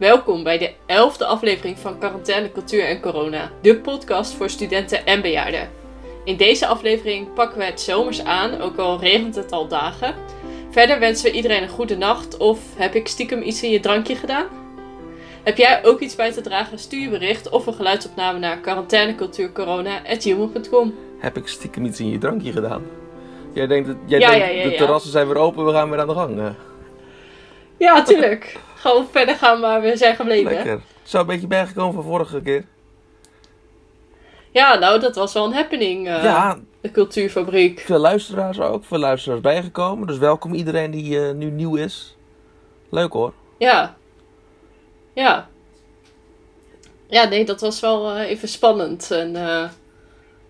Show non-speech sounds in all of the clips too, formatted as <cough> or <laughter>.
Welkom bij de elfde aflevering van Quarantaine, Cultuur en Corona, de podcast voor studenten en bejaarden. In deze aflevering pakken we het zomers aan, ook al regent het al dagen. Verder wensen we iedereen een goede nacht of heb ik stiekem iets in je drankje gedaan? Heb jij ook iets bij te dragen? Stuur je bericht of een geluidsopname naar quarantainecultuurcorona.gmail.com Heb ik stiekem iets in je drankje gedaan? Jij denkt, dat, jij Ja, denkt ja, ja, de terrassen zijn weer open, we gaan weer aan de gang. Ja, tuurlijk. Gewoon verder gaan waar we zijn gebleven. Lekker. Zou een beetje bijgekomen van vorige keer. Ja, nou, dat was wel een happening, eh, ja, de cultuurfabriek. veel luisteraars ook. Veel luisteraars bijgekomen. Dus welkom iedereen die eh, nu nieuw is. Leuk hoor. Ja. Ja. Ja, nee, dat was wel eh, even spannend. En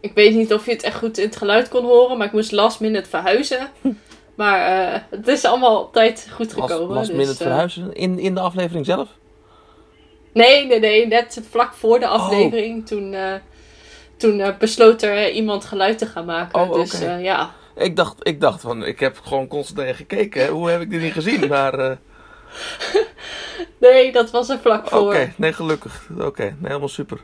ik weet niet of je het echt goed in het geluid kon horen, maar ik moest last minute verhuizen. Maar eh, het is allemaal op tijd goed gekomen. last dus, eh, verhuizen. In, in de aflevering zelf. nee, nee, nee. Net vlak voor Oh. de aflevering. Toen, eh, toen besloot er iemand geluid te gaan maken. Oh, dus oké. ja. Ik dacht, ik dacht van, ik heb gewoon constant tegen gekeken. hè. Hoe heb ik dit niet gezien? <laughs> Maar Nee, dat was er vlak oké, voor. nee gelukkig. Oké, nee, helemaal super.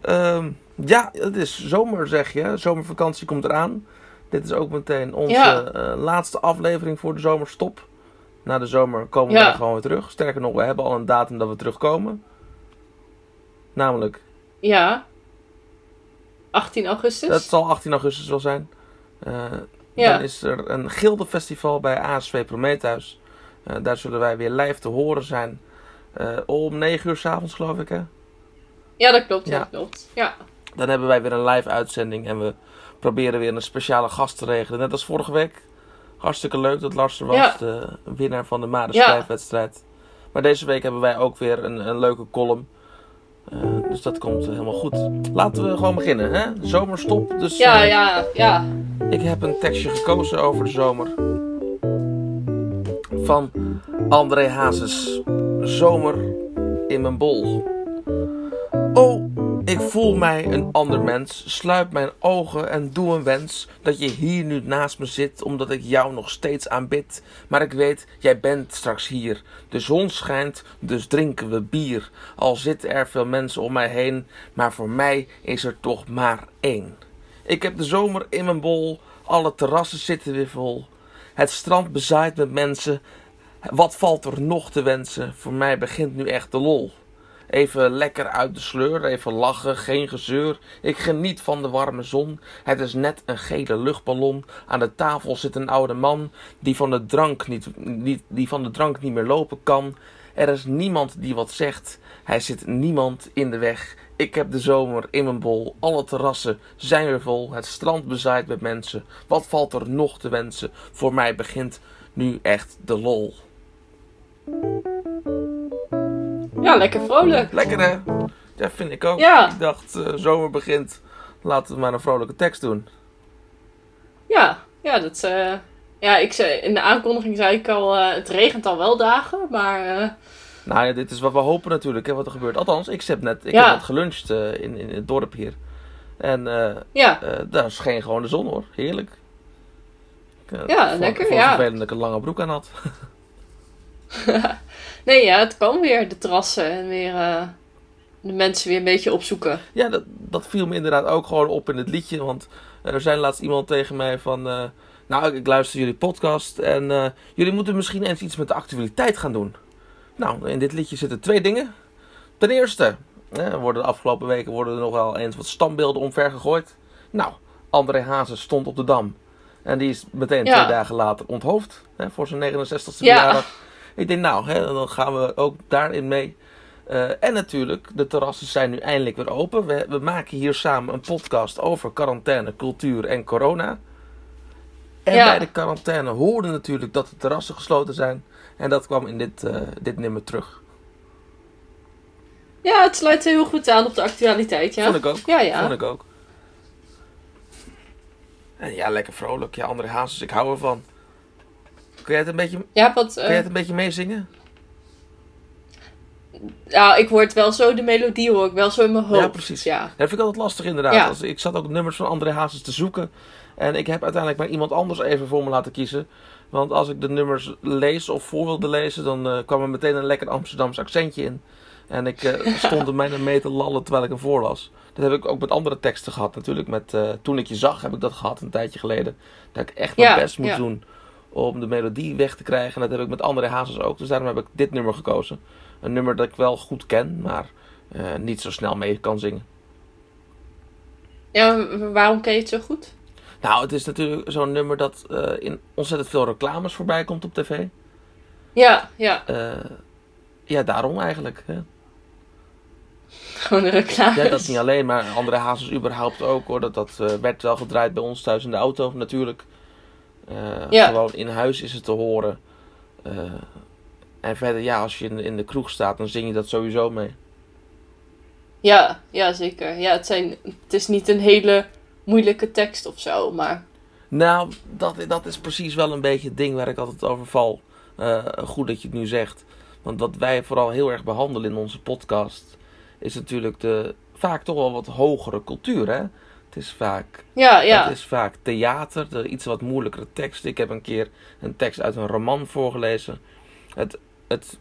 Ehm, ja, het is zomer zeg je. Zomervakantie komt eraan. Dit is ook meteen onze Ja. eh, laatste aflevering voor de zomerstop. Na de zomer komen Ja. wij gewoon weer terug. Sterker nog, we hebben al een datum dat we terugkomen. Namelijk, Ja. 18 augustus? dat zal 18 augustus wel zijn. Eh, ja. Dan is er een gildefestival bij ASV Prometheus. Eh, daar zullen wij weer live te horen zijn. Om 9 uur s'avonds geloof ik hè. ja, dat klopt. Ja. Dat klopt. Ja. Dan hebben wij weer een live uitzending en we proberen weer een speciale gast te regelen. Net als vorige week. Hartstikke leuk dat Lars er was, Ja. de winnaar van de Ja. Madenschrijfwedstrijd. Maar deze week hebben wij ook weer een, een leuke column. Eh, dus dat komt helemaal goed. Laten we gewoon beginnen, hè? Zomerstop. Dus Ja, eh, ja, ja. ik heb een tekstje gekozen over de zomer. Van André Hazes. Zomer in mijn bol. Ik voel mij een ander mens. Sluit mijn ogen en doe een wens. Dat je hier nu naast me zit, omdat ik jou nog steeds aanbid. Maar ik weet, jij bent straks hier. De zon schijnt, dus drinken we bier. Al zitten er veel mensen om mij heen, maar voor mij is er toch maar één. Ik heb de zomer in mijn bol, alle terrassen zitten weer vol. Het strand bezaaid met mensen. Wat valt er nog te wensen? Voor mij begint nu echt de lol. Even lekker uit de sleur, even lachen, geen gezeur. Ik geniet van de warme zon. Het is net een gele luchtballon. Aan de tafel zit een oude man die van de drank niet, niet, die van de drank niet meer lopen kan. Er is niemand die wat zegt. Hij zit niemand in de weg. Ik heb de zomer in mijn bol. Alle terrassen zijn weer vol. Het strand bezaaid met mensen. Wat valt er nog te wensen? Voor mij begint nu echt de lol. Ja, lekker vrolijk. Lekker hè? Ja, vind ik ook. Ja. Ik dacht, eh, zomer begint. Laten we maar een vrolijke tekst doen. Ja, ja, dat... eh, ja, ik zei, in de aankondiging zei ik al, eh, het regent al wel dagen, maar... Nou ja, dit is wat we hopen natuurlijk, hè, wat er gebeurt. Althans, ik heb net, ik Ja. heb net geluncht in, in het dorp hier. En ja, daar scheen gewoon de zon hoor. Heerlijk. Ja, vond- lekker, het ja. vervelend dat ik een lange broek aan had. <laughs> <laughs> nee, ja, het kan weer, de terrassen en weer eh, de mensen weer een beetje opzoeken. Ja, dat, dat viel me inderdaad ook gewoon op in het liedje. Want er zei laatst iemand tegen mij van... eh, nou, ik, luister jullie podcast en eh, jullie moeten misschien eens iets met de actualiteit gaan doen. Nou, in dit liedje zitten twee dingen. Ten eerste, eh, er worden de afgelopen weken worden er nog wel eens wat standbeelden omver gegooid. Nou, André Hazes stond op de Dam. En die is meteen Ja. twee dagen later onthoofd hè, voor zijn 69ste Ja. verjaardag. Ik denk, nou, hè, dan gaan we ook daarin mee. Eh, en natuurlijk, de terrassen zijn nu eindelijk weer open. We, we maken hier samen een podcast over quarantaine, cultuur en corona. En Ja. bij de quarantaine hoorde natuurlijk dat de terrassen gesloten zijn. En dat kwam in dit, eh, dit nummer terug. Ja, het sluit heel goed aan op de actualiteit, ja. Vond ik ook. Ja, ja. Vond ik ook. En ja, lekker vrolijk. Ja, André Hazes, ik hou ervan. Kun jij het een beetje, Ja, wat... eh, kun jij het een beetje meezingen? ja, ik hoor het wel zo, de melodie hoor ik wel zo in mijn hoofd. Ja, precies. Ja, Dat vind ik altijd lastig inderdaad. Ja. Als, ik zat ook nummers van André Hazes te zoeken. En ik heb uiteindelijk maar iemand anders even voor me laten kiezen. Want als ik de nummers lees of voor wilde lezen, dan eh, kwam er meteen een lekker Amsterdams accentje in. En ik eh, <laughs> stond er mij mee te lallen terwijl ik hem voorlas. Dat heb ik ook met andere teksten gehad natuurlijk. Met eh, Toen ik je zag heb ik dat gehad een tijdje geleden. Dat ik echt mijn Ja, best moet ja. doen om de melodie weg te krijgen. En dat heb ik met André Hazes ook. Dus daarom heb ik dit nummer gekozen. Een nummer dat ik wel goed ken, maar eh, niet zo snel mee kan zingen. ja waarom ken je het zo goed? Nou, het is natuurlijk zo'n nummer dat eh, in ontzettend veel reclames voorbij komt op tv. Ja, ja, Eh, ja, daarom eigenlijk. Hè. gewoon een reclame. Ja, dat niet alleen, maar andere hazes überhaupt ook hoor. Dat, dat werd wel gedraaid bij ons thuis in de auto natuurlijk. Eh, Ja. Gewoon in huis is het te horen. Eh, en verder, ja, als je in, in de kroeg staat, dan zing je dat sowieso mee. Ja, ja, zeker. Ja, het, zijn, het is niet een hele moeilijke tekst of zo, maar... Nou, dat, dat is precies wel een beetje het ding waar ik altijd over val. Eh, goed dat je het nu zegt. Want wat wij vooral heel erg behandelen in onze podcast... is natuurlijk de vaak toch wel wat hogere cultuur, hè? Het is vaak, Ja, ja. het is vaak theater, de iets wat moeilijkere teksten. Ik heb een keer een tekst uit een roman voorgelezen. Het, het,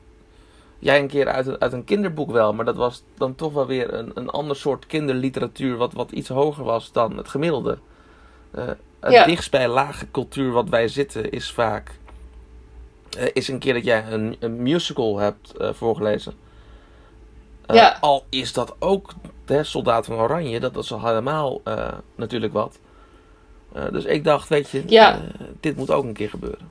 jij een keer uit een, uit een kinderboek wel, maar dat was dan toch wel weer een, een ander soort kinderliteratuur... Wat, wat iets hoger was dan het gemiddelde. Eh, het Ja. dichtst bij lage cultuur wat wij zitten is vaak... eh, is een keer dat jij een, een musical hebt eh, voorgelezen. Ja. Al is dat ook de Soldaat van Oranje, dat is al helemaal eh, natuurlijk wat. Eh, dus ik dacht, weet je, Ja. eh, dit moet ook een keer gebeuren.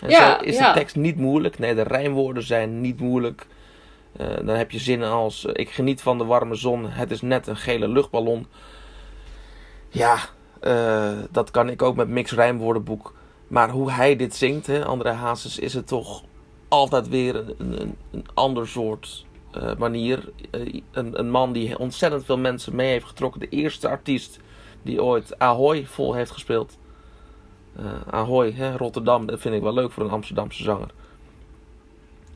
En Ja, zo is ja. de tekst niet moeilijk. Nee, de rijmwoorden zijn niet moeilijk. Dan heb je zinnen als: Ik geniet van de warme zon, het is net een gele luchtballon. Ja, dat kan ik ook met Mix Rijmwoordenboek. Maar hoe hij dit zingt, hè, André Hazes, is het toch altijd weer een, een, een ander soort eh, manier. Eh, een, een man die ontzettend veel mensen mee heeft getrokken. De eerste artiest die ooit Ahoy vol heeft gespeeld. Eh, Ahoy, hè, Rotterdam, dat vind ik wel leuk voor een Amsterdamse zanger.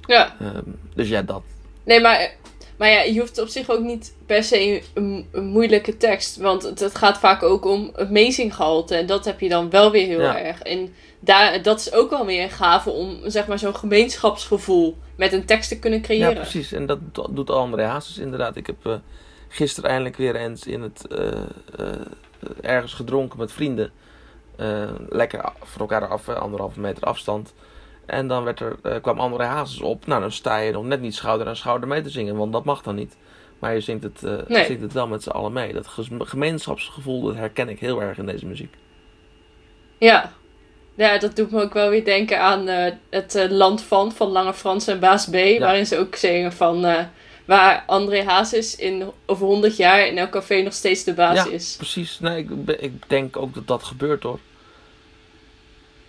ja. Ehm, dus ja, dat. Nee, maar, maar ja, je hoeft op zich ook niet per se een, een moeilijke tekst. Want het, het gaat vaak ook om het meezinggehalte. En dat heb je dan wel weer heel Ja. erg. En daar, dat is ook wel weer een gave om zeg maar, zo'n gemeenschapsgevoel met een tekst te kunnen Ja, creëren. precies. En dat do- doet André Hazes inderdaad. Ik heb eh, gisteren eindelijk weer eens in het, eh, eh, ergens gedronken met vrienden. Lekker voor elkaar af, anderhalve meter afstand. En dan werd er, eh, kwam André Hazes op. Nou, dan sta je nog net niet schouder aan schouder mee te zingen, want dat mag dan niet. Maar je zingt het, Nee. zingt het wel met z'n allen mee. Dat gemeenschapsgevoel dat herken ik heel erg in deze muziek. Ja. Ja, dat doet me ook wel weer denken aan eh, het Land van, van Lange Frans en Baas B. Waarin ze ook zingen van waar André Hazes in over 100 jaar in elk café nog steeds de baas Ja. is. Precies. Nee, ik, ik denk ook dat dat gebeurt hoor.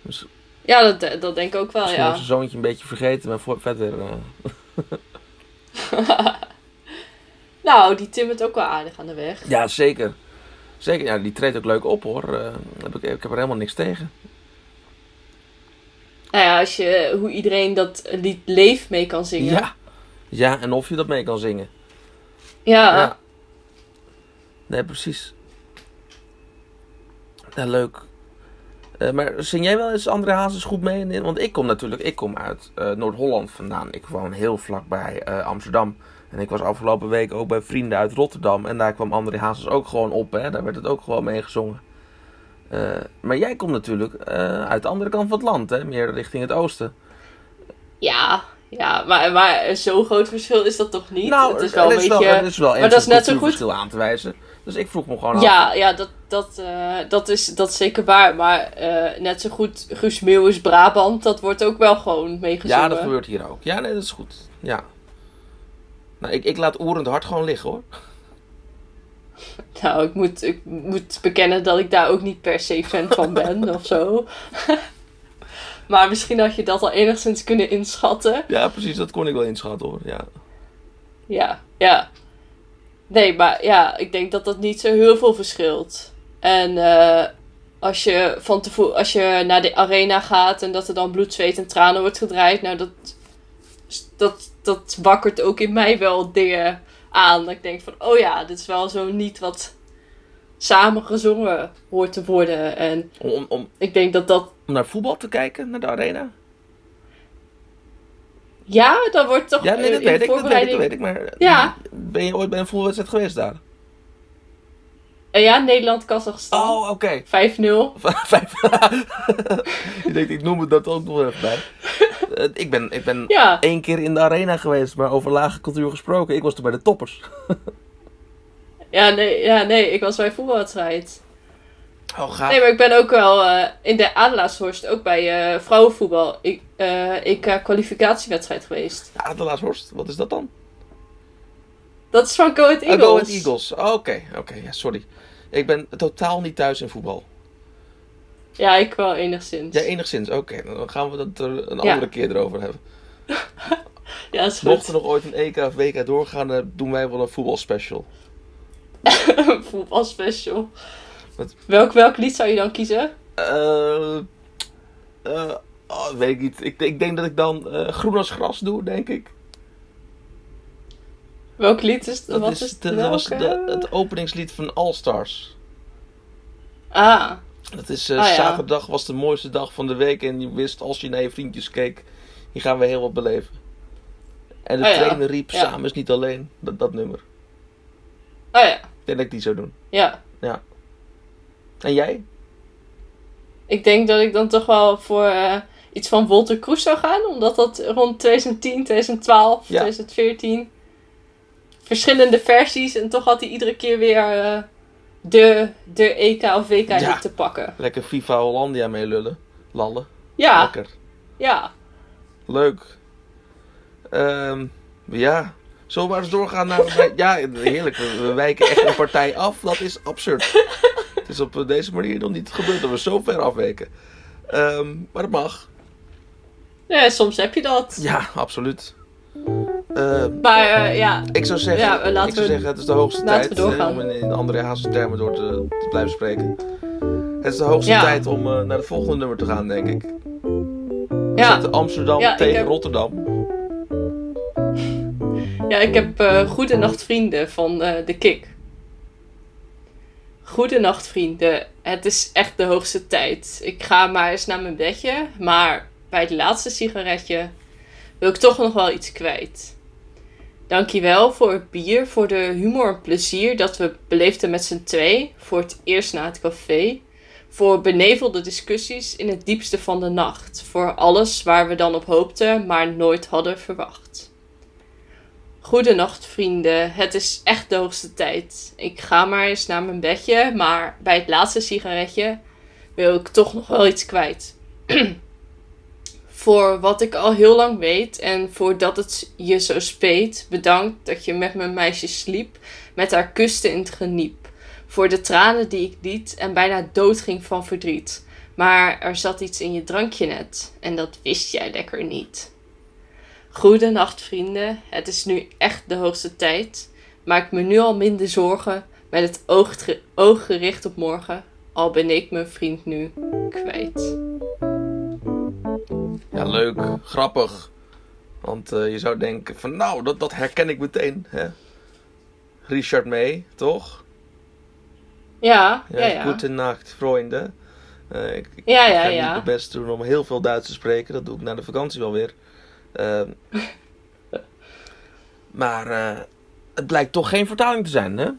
Dus Ja, dat, dat denk ik ook wel, Misschien ja. zijn zoontje een beetje vergeten, maar voor, verder... eh, <laughs> Nou, die timmert ook wel aardig aan de weg. ja, zeker. Zeker, ja, die treedt ook leuk op hoor. Eh, heb ik, ik heb er helemaal niks tegen. Nou ja, als je, hoe iedereen dat lied Leef mee kan zingen. Ja. Ja, en of je dat mee kan zingen. Ja, Ja. Nee, precies. Ja, leuk. Eh, maar zing jij wel eens André Hazes goed mee? in- Want ik kom natuurlijk, ik kom uit eh, Noord-Holland vandaan. Ik woon heel vlakbij eh, Amsterdam. En ik was afgelopen week ook bij vrienden uit Rotterdam. En daar kwam André Hazes ook gewoon op. Hè? Daar werd het ook gewoon mee gezongen. Maar jij komt natuurlijk uit de andere kant van het land. Hè? Meer richting het oosten. ja, ja maar, maar zo'n groot verschil is dat toch niet? nou, het is wel een beetje... wel, is wel maar een dat is net zo goed. verschil aan te wijzen. Dus ik vroeg me gewoon af. Ja, ja dat, dat, eh, dat, is, dat is zeker waar. Maar eh, net zo goed Guus Meeuwis Brabant, dat wordt ook wel gewoon meegezongen. Ja, dat gebeurt hier ook. Ja, nee, dat is goed. Ja. Nou, ik, ik laat Oerend Hart gewoon liggen hoor. <laughs> Nou, ik moet, ik moet bekennen dat ik daar ook niet per se fan van ben <laughs> of zo. <laughs> maar misschien had je dat al enigszins kunnen inschatten. Ja, precies, dat kon ik wel inschatten hoor. Ja. Ja, ja. Nee, maar ja, ik denk dat dat niet zo heel veel verschilt. En eh, als, je van tevoren, als je naar de arena gaat en dat er dan bloed, zweet en tranen wordt gedraaid, nou dat, dat, dat wakkert ook in mij wel dingen aan. Dat ik denk van, oh ja, dit is wel zo niet wat samen gezongen hoort te worden. En Om, om, ik denk dat dat, om naar voetbal te kijken, naar de arena? ja, dat wordt toch Ja, nee, dat in weet ik, dat weet ik, voorbereiding... dat weet ik. Maar Ja. ben je ooit bij een voetbalwedstrijd geweest daar? Eh, ja, Nederland-Kazachstan. Oh, oké. 5-0. Vijf. <laughs> je <laughs> denkt, ik noem het dat ook nog even bij. Eh, ik ben, ik ben Ja, één keer in de arena geweest, maar over lage cultuur gesproken. Ik was toen bij de toppers. <laughs> ja, nee, ja, nee, ik was bij voetbalwedstrijd. Oh, gaaf. Nee, maar ik ben ook wel eh, in de Adelaarshorst, ook bij vrouwenvoetbal, ik, ik kwalificatiewedstrijd geweest. Adelaarshorst, wat is dat dan? Dat is van Go Ah, Eagles. Go Eagles. Oh, Oké, oké, ja, sorry. Ik ben totaal niet thuis in voetbal. Ja, ik wel enigszins. Ja, enigszins. Oké, dan gaan we het er een Ja. andere keer erover hebben. <laughs> Ja, is Mocht er nog ooit een EK of WK doorgaan, dan doen wij wel een voetbalspecial. <laughs> Voetbalspecial. Wat? Welk, welk lied zou je dan kiezen? Eh, eh, oh, weet ik niet. Ik, ik denk dat ik dan eh, groen als gras doe, denk ik. Welk lied is Dat, wat is is de, dat was de, het openingslied van All Stars. Ah, Dat is eh, Ah, ja. zaterdag was de mooiste dag van de week en je wist als je naar je vriendjes keek, hier gaan we heel wat beleven. En de Ah, ja. trainer riep Ja. samen is niet alleen, dat, dat nummer. oh ja, Ik denk dat ik die zou doen. ja. En jij? Ik denk dat ik dan toch wel voor eh, iets van Walter Kroes zou gaan. Omdat dat rond 2010, 2012, Ja. 2014... Verschillende versies. En toch had hij iedere keer weer eh, de, de EK of WK Ja. te pakken. Lekker FIFA Hollandia mee lullen. Lallen. Ja, Lekker. ja. Leuk. Ehm, ja. Zullen we maar eens doorgaan naar... ja, heerlijk. We, we wijken echt een partij af. Dat is absurd. Het is op deze manier nog niet gebeurd dat we zo ver afweken. Ehm, maar dat mag. Ja, soms heb je dat. Ja, absoluut. Ehm, Maar eh, ja, ik zou zeggen, Ja, eh, laten ik zou we- zeggen, het is de hoogste tijd hè, om in, in andere Haagse termen door te, te blijven spreken. Het is de hoogste Ja. tijd om eh, naar het volgende nummer te gaan, denk ik. We ja. Amsterdam Ja, tegen heb- Rotterdam. <laughs> Ja, ik heb eh Goedenacht Vrienden van eh, De Kik. Goedenacht Vrienden. Het is echt de hoogste tijd. Ik ga maar eens naar mijn bedje. Maar bij het laatste sigaretje wil ik toch nog wel iets kwijt. Dankjewel voor het bier, voor de humor en plezier dat we beleefden met z'n twee. Voor het eerst na het café. Voor benevelde discussies in het diepste van de nacht. Voor alles waar we dan op hoopten, maar nooit hadden verwacht. Goedenacht vrienden, het is echt de tijd. Ik ga maar eens naar mijn bedje, maar bij het laatste sigaretje wil ik toch nog wel iets kwijt. <clears throat> voor wat ik al heel lang weet en voordat het je zo speet, bedankt dat je met mijn meisje sliep, met haar kusten in het geniep. Voor de tranen die ik liet en bijna dood ging van verdriet. Maar er zat iets in je drankje net en dat wist jij lekker niet. Goedenacht vrienden, het is nu echt de hoogste tijd. Maak me nu al minder zorgen met het oog, oog gericht op morgen. Al ben ik mijn vriend nu kwijt. Ja, leuk. Grappig. Want eh, je zou denken van, nou, dat, dat herken ik meteen. Hè? Richard May, toch? Ja, ja, ja. Goedenacht, vrienden. Eh, ik, ik Ja, ja, ga ja. niet mijn best doen om heel veel Duits te spreken. Dat doe ik na de vakantie wel weer. Ehm, <laughs> maar eh, het blijkt toch geen vertaling te zijn, hè?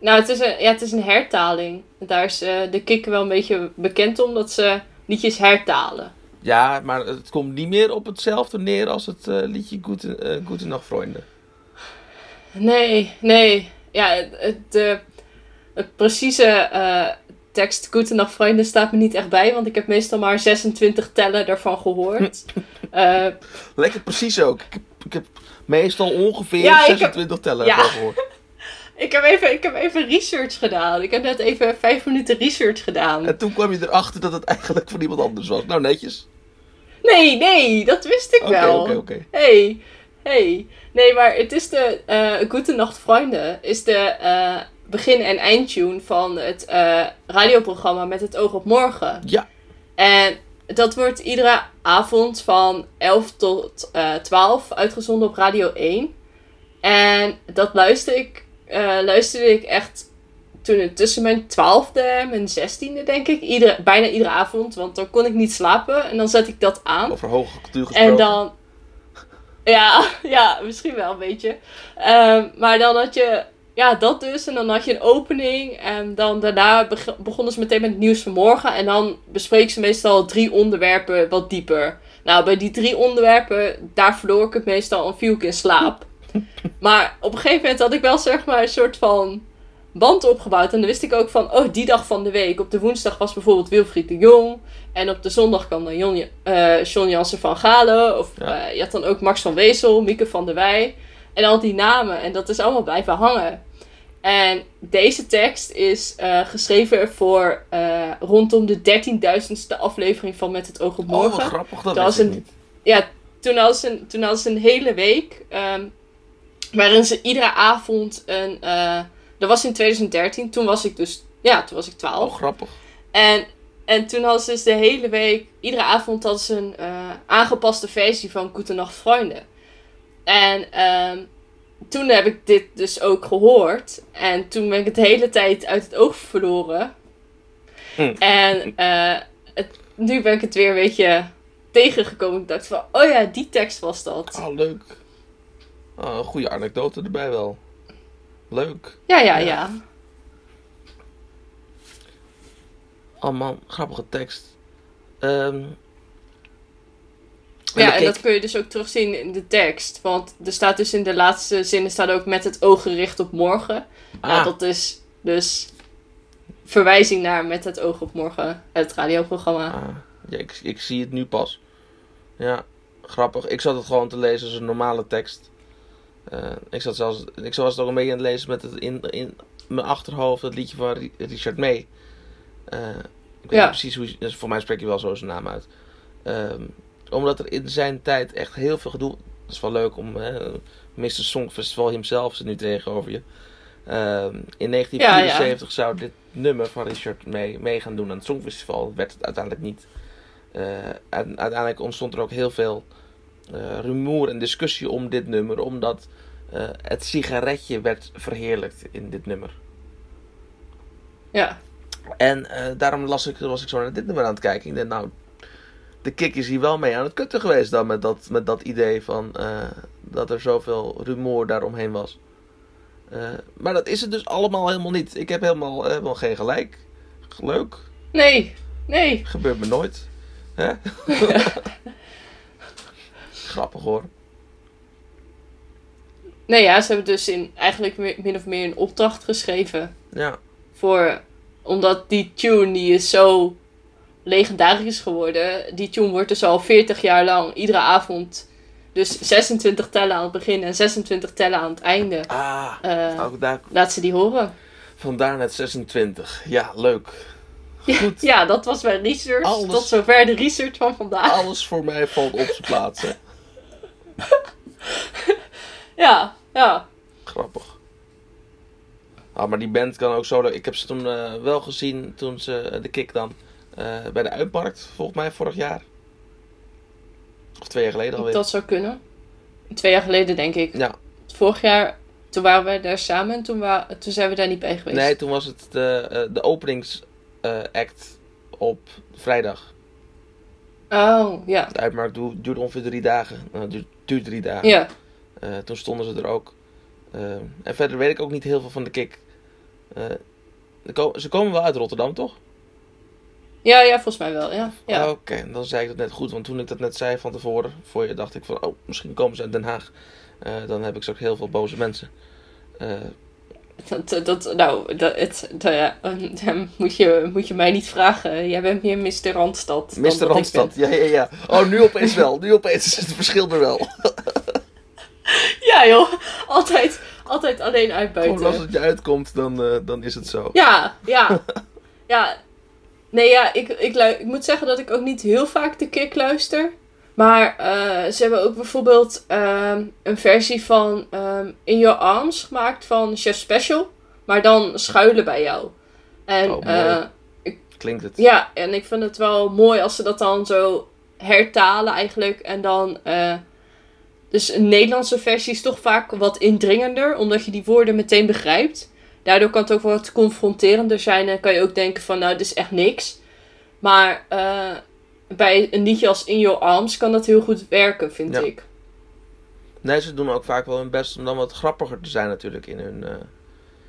Nou, het is een, ja, het is een hertaling. Daar is de kikker wel een beetje bekend om dat ze liedjes hertalen. Ja, maar het komt niet meer op hetzelfde neer als het eh, liedje Goede, eh Goedenacht, vrienden. Nee, nee. Ja, het, het, eh, het precieze tekst Goedenacht vrienden staat me niet echt bij, want ik heb meestal maar 26 tellen daarvan gehoord. <laughs> Eh, Lekker precies ook. Ik heb, ik heb meestal ongeveer Ja, ik heb- 26 tellen Ja. gehoord. <laughs> ik, heb even, ik heb even research gedaan. Ik heb net even vijf minuten research gedaan. En toen kwam je erachter dat het eigenlijk van iemand anders was. Nou, netjes. Nee, nee, dat wist ik wel. oké, oké. Hey, hey. Nee, maar het is de eh Goedenacht Vrienden is de eh, begin- en eindtune van het eh, radioprogramma Met het oog op morgen. Ja. En dat wordt iedere avond van 11 tot eh 12 uitgezonden op Radio 1. En dat luister ik, eh, luisterde ik echt toen tussen mijn twaalfde en mijn zestiende, denk ik. Iedere, bijna iedere avond, want dan kon ik niet slapen. En dan zet ik dat aan. Over hoge cultuur gesproken. En dan. Ja, <laughs> ja, misschien wel een beetje. Ehm, maar dan had je. Ja, dat dus. En dan had je een opening. En dan daarna beg- begonnen ze meteen met het nieuws van morgen. En dan bespreken ze meestal drie onderwerpen wat dieper. Nou, bij die drie onderwerpen, daar verloor ik het meestal en viel ik in slaap. <laughs> Maar op een gegeven moment had ik wel zeg maar een soort van band opgebouwd. En dan wist ik ook van, oh, die dag van de week. Op de woensdag was bijvoorbeeld Wilfried de Jong. En op de zondag kwam dan Jon, eh, John Jansen van Galen. Of Ja. eh, je had dan ook Max van Wezel, Mieke van der Wij. En al die namen. En dat is allemaal blijven hangen. En deze tekst is eh, geschreven voor rondom de 13.000ste aflevering van Met het oog op Oh, morgen. wat grappig. Dat Dat was een- niet. Ja, toen hadden ze een, toen hadden ze een hele week. ehm, waarin ze iedere avond een. eh, dat was in 2013. Toen was ik dus. Ja, toen was ik 12. Oh, grappig. En, en toen hadden ze dus de hele week. Iedere avond hadden ze een eh, aangepaste versie van Goedenacht Vrienden. En ehm, toen heb ik dit dus ook gehoord. En toen ben ik het de hele tijd uit het oog verloren. Hm. En eh, het, nu ben ik het weer een beetje tegengekomen. Ik dacht van, oh ja, die tekst was dat. Oh, leuk. Oh, een goede anekdote erbij wel. Leuk. Ja, ja, Ja. ja. Oh man, grappige tekst. Ehm Ja, en dat kun je dus ook terugzien in de tekst. Want er staat dus in de laatste zinnen staat ook met het oog gericht op morgen. Nou, Ah, dat is dus verwijzing naar met het oog op morgen, het radioprogramma. ah, ja, ik, ik zie het nu pas. Ja, grappig. Ik zat het gewoon te lezen als een normale tekst. Eh, ik zat zelfs, ik was het ook een beetje aan het lezen met het in, in mijn achterhoofd, het liedje van Ri- Richard May. Eh, ik weet Ja. niet precies hoe, dus voor mij spreek je wel zo zijn naam uit. Ehm, omdat er in zijn tijd echt heel veel gedoe. Het is wel leuk om. Hè, Mr. Songfestival himself zit nu tegenover je. Ehm, in 1974 zou dit nummer van Richard mee, mee gaan doen aan het Songfestival. Werd het uiteindelijk niet. En uiteindelijk ontstond er ook heel veel eh, rumoer en discussie om dit nummer. Omdat eh, het sigaretje werd verheerlijkt in dit nummer. Ja, En eh, daarom las ik, was ik zo naar dit nummer aan het kijken. Ik dacht, nou, de kick is hier wel mee aan het kutten geweest dan met dat, met dat idee van eh, dat er zoveel rumoer daaromheen was. Maar dat is het dus allemaal helemaal niet. Ik heb helemaal, helemaal geen gelijk. Leuk. nee, nee. Gebeurt me nooit. Hè? <laughs> Grappig hoor. Nee, ja, ze hebben dus in, eigenlijk mi- min of meer een opdracht geschreven. Ja. Voor, omdat die tune, die is zo legendarisch geworden. Die tune wordt dus al 40 jaar lang, iedere avond. Dus 26 tellen aan het begin en 26 tellen aan het einde. Ah, ook daar, laat ze die horen. vandaar net 26. Ja, leuk. Ja, Goed. <laughs> ja, dat was mijn research. Alles. Tot zover de research van vandaag. Alles voor mij valt op zijn plaats. Hè? <laughs> Ja, ja. Grappig. Ah, maar die band kan ook zo. Ik heb ze toen eh, wel gezien toen ze de kick dan eh, bij de uitmarkt, volgens mij vorig jaar. Of twee jaar geleden alweer. Dat zou kunnen. Twee jaar geleden, denk ik. Ja, Vorig jaar, toen waren wij daar samen en toen, wa toen zijn we daar niet bij geweest. nee, toen was het de, eh, de openingsact op vrijdag. Oh, ja. De uitmarkt du- duurde ongeveer drie dagen. Nou, duurt, duurt drie dagen. Ja. Eh, toen stonden ze er ook. Eh, en verder weet ik ook niet heel veel van de kick. Eh, ze komen wel uit Rotterdam, toch? Ja, ja, volgens mij wel, ja. ja. Oh, Oké, dan zei ik dat net goed. Want toen ik dat net zei van tevoren, voor je dacht ik van, oh, misschien komen ze uit Den Haag. Dan heb ik ook heel veel boze mensen. Dat, dat, nou, dat, het, dat, ja, moet, je, moet je mij niet vragen. Jij bent meer Mr. Randstad. Mr. Randstad, ja, ja, ja. Oh, nu opeens wel. Nu opeens is het verschil er wel. <laughs> <laughs> Ja, joh. Altijd, altijd alleen Gewoon uitbuiten. als het je uitkomt, dan, eh, dan is het zo. Ja, ja. ja. Nee, ja, ik, ik, ik moet zeggen dat ik ook niet heel vaak de kick luister. Maar eh, ze hebben ook bijvoorbeeld ehm, een versie van ehm, In Your Arms gemaakt van Chef Special. Maar dan schuilen bij jou. En Oh, eh, ik, klinkt het. Ja, en ik vind het wel mooi als ze dat dan zo hertalen eigenlijk. En dan... dus een Nederlandse versie is toch vaak wat indringender, omdat je die woorden meteen begrijpt. Daardoor kan het ook wat confronterender zijn en kan je ook denken van, nou, dit is echt niks. Maar eh, bij een liedje als In Your Arms kan dat heel goed werken, vind Ja. ik. Nee, ze doen ook vaak wel hun best om dan wat grappiger te zijn natuurlijk in hun eh,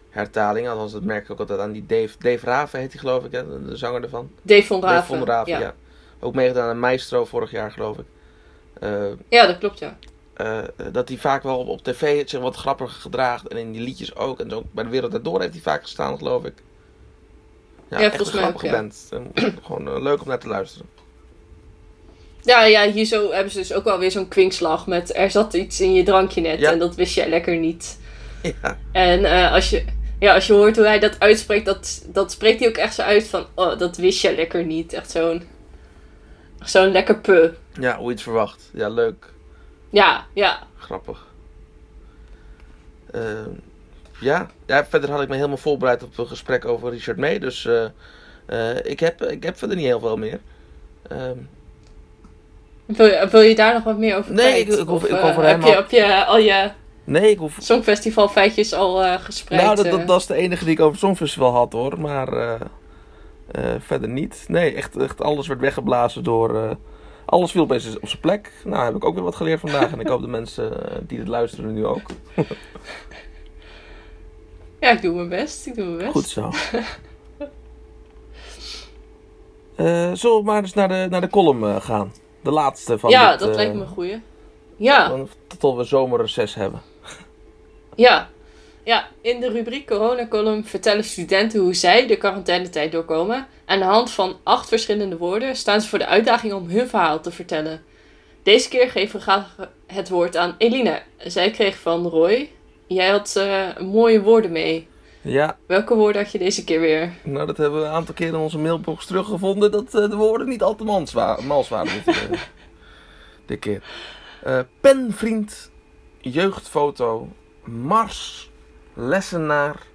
hertaling. Althans, dat merk ik ook altijd aan die Dave, Dave Raven heet hij geloof ik, hè, de, de zanger ervan. Dave van Dave Raven. von Raven, ja. ja. Ook meegedaan aan Maestro vorig jaar geloof ik. Eh, ja, dat klopt, ja. Eh, dat hij vaak wel op, op tv zich wat grappiger gedraagt. En in die liedjes ook. En ook bij de Wereld Daardoor heeft hij vaak gestaan, geloof ik. Ja, Ja, echt volgens mij ook, ja. band. <clears throat> Gewoon eh, leuk om naar te luisteren. Ja, ja, hier zo hebben ze dus ook wel weer zo'n kwinkslag met er zat iets in je drankje net Ja. en dat wist jij lekker niet. Ja, En eh, als, je, ja, als je hoort hoe hij dat uitspreekt, dat, dat spreekt hij ook echt zo uit van, oh, dat wist je lekker niet. Echt zo'n, zo'n lekker pu. ja hoe het verwacht. Ja, leuk. Ja, ja. Grappig. Eh, ja. ja, verder had ik me helemaal voorbereid op een gesprek over Richard May. Dus eh, eh, ik, heb, ik heb verder niet heel veel meer. Ehm, Wil je, wil je daar nog wat meer over Nee, kwijt? ik- ik hoef- Of, ik eh, hoef er heb, je, helemaal- heb je al je nee, ik hoef... Songfestival feitjes al eh gespreid? Nou, dat, eh? dat, dat is de enige die ik over het Songfestival had hoor. Maar eh, eh, verder niet. Nee, echt, echt alles werd weggeblazen door... alles viel opeens op zijn plek. Nou, heb ik ook weer wat geleerd vandaag. en ik hoop de <laughs> mensen eh, die dit luisteren nu ook. Ja, ik doe mijn best. Ik doe mijn best. Goed zo. Eh zullen we maar eens naar de, naar de column eh, gaan? De laatste van ja, dit, dat lijkt me een goeie. Ja. Tot we zomerreces hebben. Ja. Ja, in de rubriek Corona-column vertellen studenten hoe zij de quarantainetijd doorkomen. Aan de hand van acht verschillende woorden staan ze voor de uitdaging om hun verhaal te vertellen. Deze keer geven we graag het woord aan Eline. Zij kreeg van Roy. Jij had eh, mooie woorden mee. Ja, Welke woorden had je deze keer weer? nou dat hebben we een aantal keer in onze mailbox teruggevonden. Dat eh, de woorden niet al te mals, wa- mals waren dit, eh, <laughs> dit keer. Eh, penvriend, jeugdfoto, mars, lessenaar,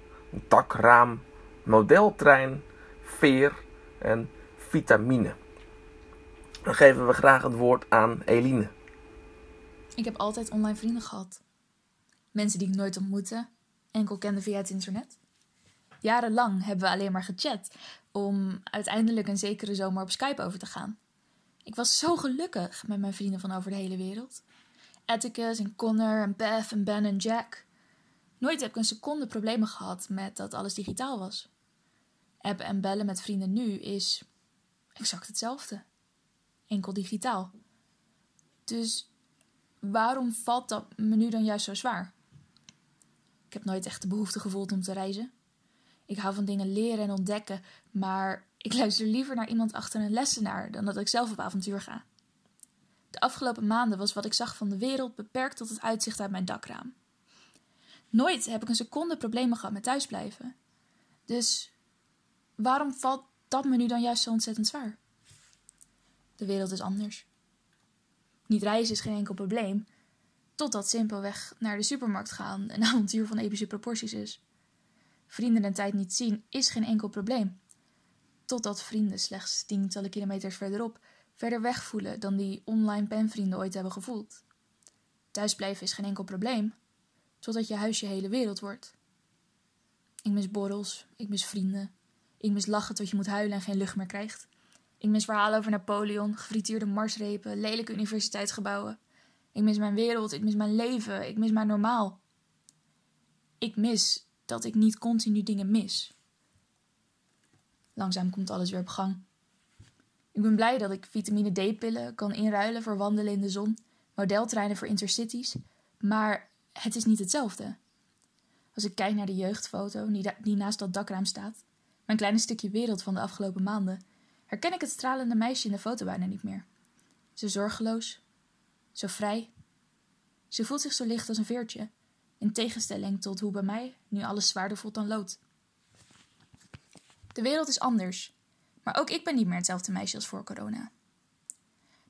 dakraam, modeltrein, veer en vitamine. Dan geven we graag het woord aan Eline. Ik heb altijd online vrienden gehad. Mensen die ik nooit ontmoette, enkel kende via het internet. Jarenlang hebben we alleen maar gechat om uiteindelijk een zekere zomer op Skype over te gaan. Ik was zo gelukkig met mijn vrienden van over de hele wereld. Atticus en Connor en Beth en Ben en Jack. Nooit heb ik een seconde problemen gehad met dat alles digitaal was. Appen en bellen met vrienden nu is exact hetzelfde. Enkel digitaal. Dus waarom valt dat me nu dan juist zo zwaar? Ik heb nooit echt de behoefte gevoeld om te reizen. Ik hou van dingen leren en ontdekken, maar ik luister liever naar iemand achter een lessenaar dan dat ik zelf op avontuur ga. De afgelopen maanden was wat ik zag van de wereld beperkt tot het uitzicht uit mijn dakraam. Nooit heb ik een seconde problemen gehad met thuisblijven. Dus waarom valt dat me nu dan juist zo ontzettend zwaar? De wereld is anders. Niet reizen is geen enkel probleem, totdat simpelweg naar de supermarkt gaan een <laughs> avontuur van epische proporties is. Vrienden en tijd niet zien is geen enkel probleem, totdat vrienden slechts tientallen kilometers verderop verder weg voelen dan die online penvrienden ooit hebben gevoeld. Thuisblijven is geen enkel probleem, totdat je huis je hele wereld wordt. Ik mis borrels, ik mis vrienden, ik mis lachen tot je moet huilen en geen lucht meer krijgt. Ik mis verhalen over Napoleon, gefrituurde marsrepen, lelijke universiteitsgebouwen. Ik mis mijn wereld, ik mis mijn leven, ik mis mijn normaal. Ik mis dat ik niet continu dingen mis. Langzaam komt alles weer op gang. Ik ben blij dat ik vitamine D-pillen kan inruilen voor wandelen in de zon, modeltreinen voor intercities, maar het is niet hetzelfde. Als ik kijk naar de jeugdfoto die, die naast dat dakraam staat, mijn kleine stukje wereld van de afgelopen maanden, herken ik het stralende meisje in de foto bijna niet meer. Zo zorgeloos, zo vrij. Ze voelt zich zo licht als een veertje, in tegenstelling tot hoe bij mij nu alles zwaarder voelt dan lood. De wereld is anders, maar ook ik ben niet meer hetzelfde meisje als voor corona.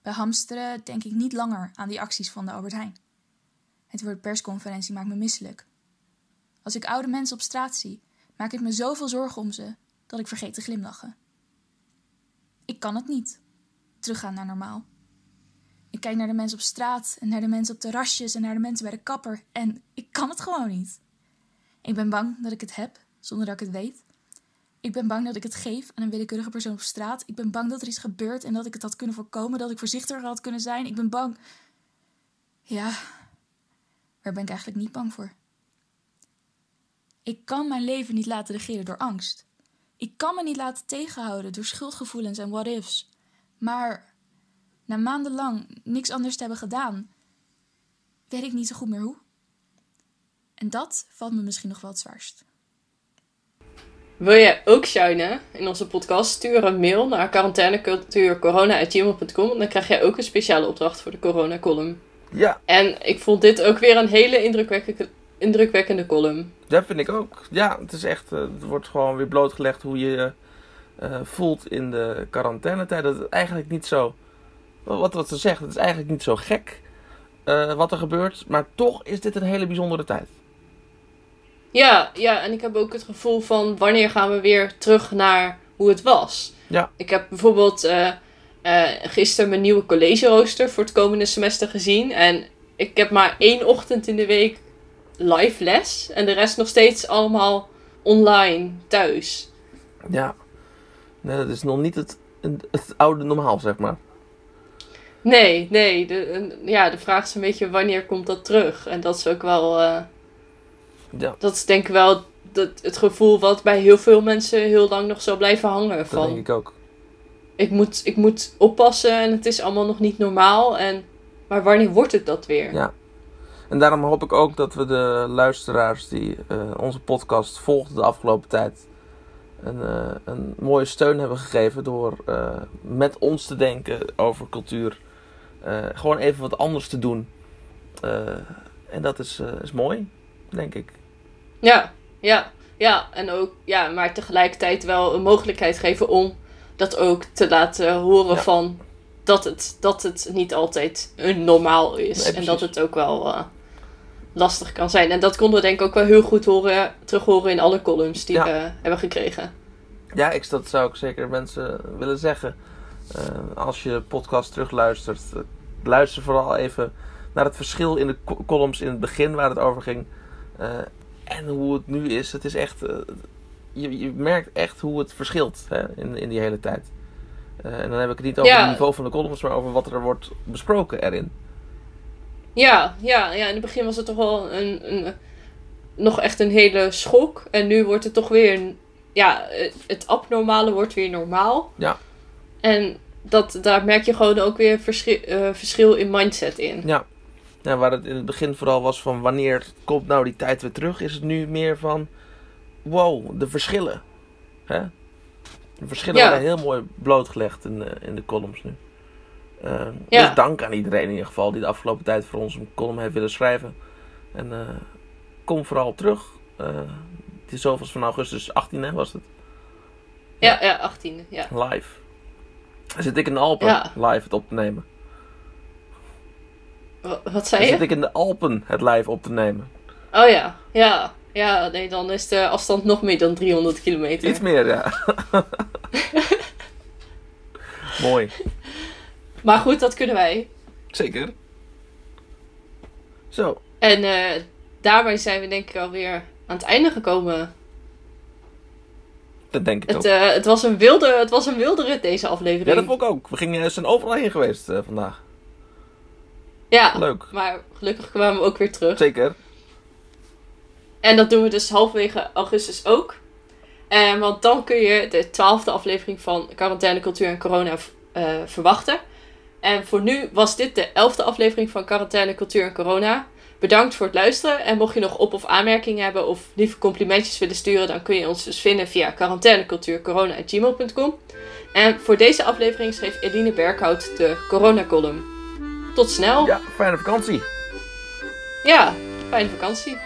Bij hamsteren denk ik niet langer aan die acties van de Albert Heijn. Het woord persconferentie maakt me misselijk. Als ik oude mensen op straat zie, maak ik me zoveel zorgen om ze dat ik vergeet te glimlachen. Ik kan het niet. Teruggaan naar normaal. Ik kijk naar de mensen op straat en naar de mensen op terrasjes en naar de mensen bij de kapper en ik kan het gewoon niet. Ik ben bang dat ik het heb zonder dat ik het weet. Ik ben bang dat ik het geef aan een willekeurige persoon op straat. Ik ben bang dat er iets gebeurt en dat ik het had kunnen voorkomen, dat ik voorzichtiger had kunnen zijn. Ik ben bang. Ja, waar ben ik eigenlijk niet bang voor? Ik kan mijn leven niet laten regeren door angst. Ik kan me niet laten tegenhouden door schuldgevoelens en what-ifs. Maar na maandenlang niks anders te hebben gedaan, weet ik niet zo goed meer hoe. En dat valt me misschien nog wel het zwaarst. Wil jij ook shinen in onze podcast? Stuur een mail naar quarantainecultuurcorona.gmail.com en dan krijg jij ook een speciale opdracht voor de corona-column. Ja, En ik vond dit ook weer een hele indrukwekkende, indrukwekkende column. dat vind ik ook. Ja, het is echt, eh, het wordt gewoon weer blootgelegd hoe je eh, voelt in de quarantainetijd. Dat het eigenlijk niet zo, wat, wat ze zegt, het is eigenlijk niet zo gek wat er gebeurt. Maar toch is dit een hele bijzondere tijd. Ja, ja, en ik heb ook het gevoel van wanneer gaan we weer terug naar hoe het was. Ja. Ik heb bijvoorbeeld eh, gisteren mijn nieuwe collegerooster voor het komende semester gezien. En ik heb maar één ochtend in de week live les. En de rest nog steeds allemaal online thuis. Ja, nee, dat is nog niet het, het oude normaal, zeg maar. Nee, nee. De, ja, de vraag is een beetje wanneer komt dat terug? En dat is ook wel... eh, Ja, dat is denk ik wel dat, het gevoel wat bij heel veel mensen heel lang nog zal blijven hangen. dat Van, denk ik ook. Ik moet, ik moet oppassen en het is allemaal nog niet normaal. En, maar wanneer wordt het dat weer? Ja. En daarom hoop ik ook dat we de luisteraars die eh, onze podcast volgden de afgelopen tijd een, eh, een mooie steun hebben gegeven door eh, met ons te denken over cultuur. Gewoon even wat anders te doen. En dat is, is mooi, denk ik. Ja, ja, ja. En ook, ja, maar tegelijkertijd wel een mogelijkheid geven om dat ook te laten horen Ja. van dat het, dat het niet altijd een normaal is. Nee, en dat het ook wel eh, lastig kan zijn. En dat konden we denk ik ook wel heel goed horen, terug horen in alle columns die Ja. we hebben gekregen. Ja, ik, dat zou ik zeker mensen willen zeggen. Eh, als je de podcast terugluistert, eh, luister vooral even naar het verschil in de co- columns in het begin waar het over ging. eh, en hoe het nu is. Het is echt. eh, je, je merkt echt hoe het verschilt hè, in, in die hele tijd. Eh, en dan heb ik het niet over Ja. het niveau van de columns, maar over wat er wordt besproken erin. Ja, ja, ja, in het begin was het toch wel een, een, nog echt een hele schok. En nu wordt het toch weer, een, ja, het- het abnormale wordt weer normaal. Ja. En dat, daar merk je gewoon ook weer verschil, eh, verschil in mindset in. Ja. ja, waar het in het begin vooral was van wanneer komt nou die tijd weer terug, is het nu meer van wow, de verschillen. Hè? De verschillen Ja. worden heel mooi blootgelegd in, de- in de columns nu. Eh, Ja. Dus dank aan iedereen in ieder geval die de afgelopen tijd voor ons een column heeft willen schrijven. En eh, kom vooral terug. Eh, het is zoveel van augustus 18 hè, was het? Ja, ja, 18, ja. Live. Dan zit ik in de Alpen Ja. live het op te nemen. Wa- Wat Dan zei zit je? ik in de Alpen het live op te nemen. Oh ja, ja. Ja, nee, dan is de afstand nog meer dan 300 kilometer. Iets meer, ja. <laughs> Mooi. Maar goed, dat kunnen wij. Zeker. Zo. En eh, daarmee zijn we denk ik alweer aan het einde gekomen. Dat denk ik Het, ook. eh, het, was een wilde, het was een wilde rit, deze aflevering. Ja, dat vond ik ook. We gingen, zijn overal heen geweest eh, vandaag. Ja, Leuk. maar gelukkig kwamen we ook weer terug. Zeker. En dat doen we dus halverwege augustus ook. En want dan kun je de twaalfde aflevering van Quarantaine, Cultuur en Corona eh, verwachten. En voor nu was dit de elfde aflevering van Quarantaine, Cultuur en Corona. Bedankt voor het luisteren. En mocht je nog op- of aanmerkingen hebben of lieve complimentjes willen sturen, dan kun je ons dus vinden via quarantainecultuurcorona.gmail.com. En voor deze aflevering schreef Eline Berghout de Corona-column. Tot snel. Ja, fijne vakantie. ja fijne vakantie.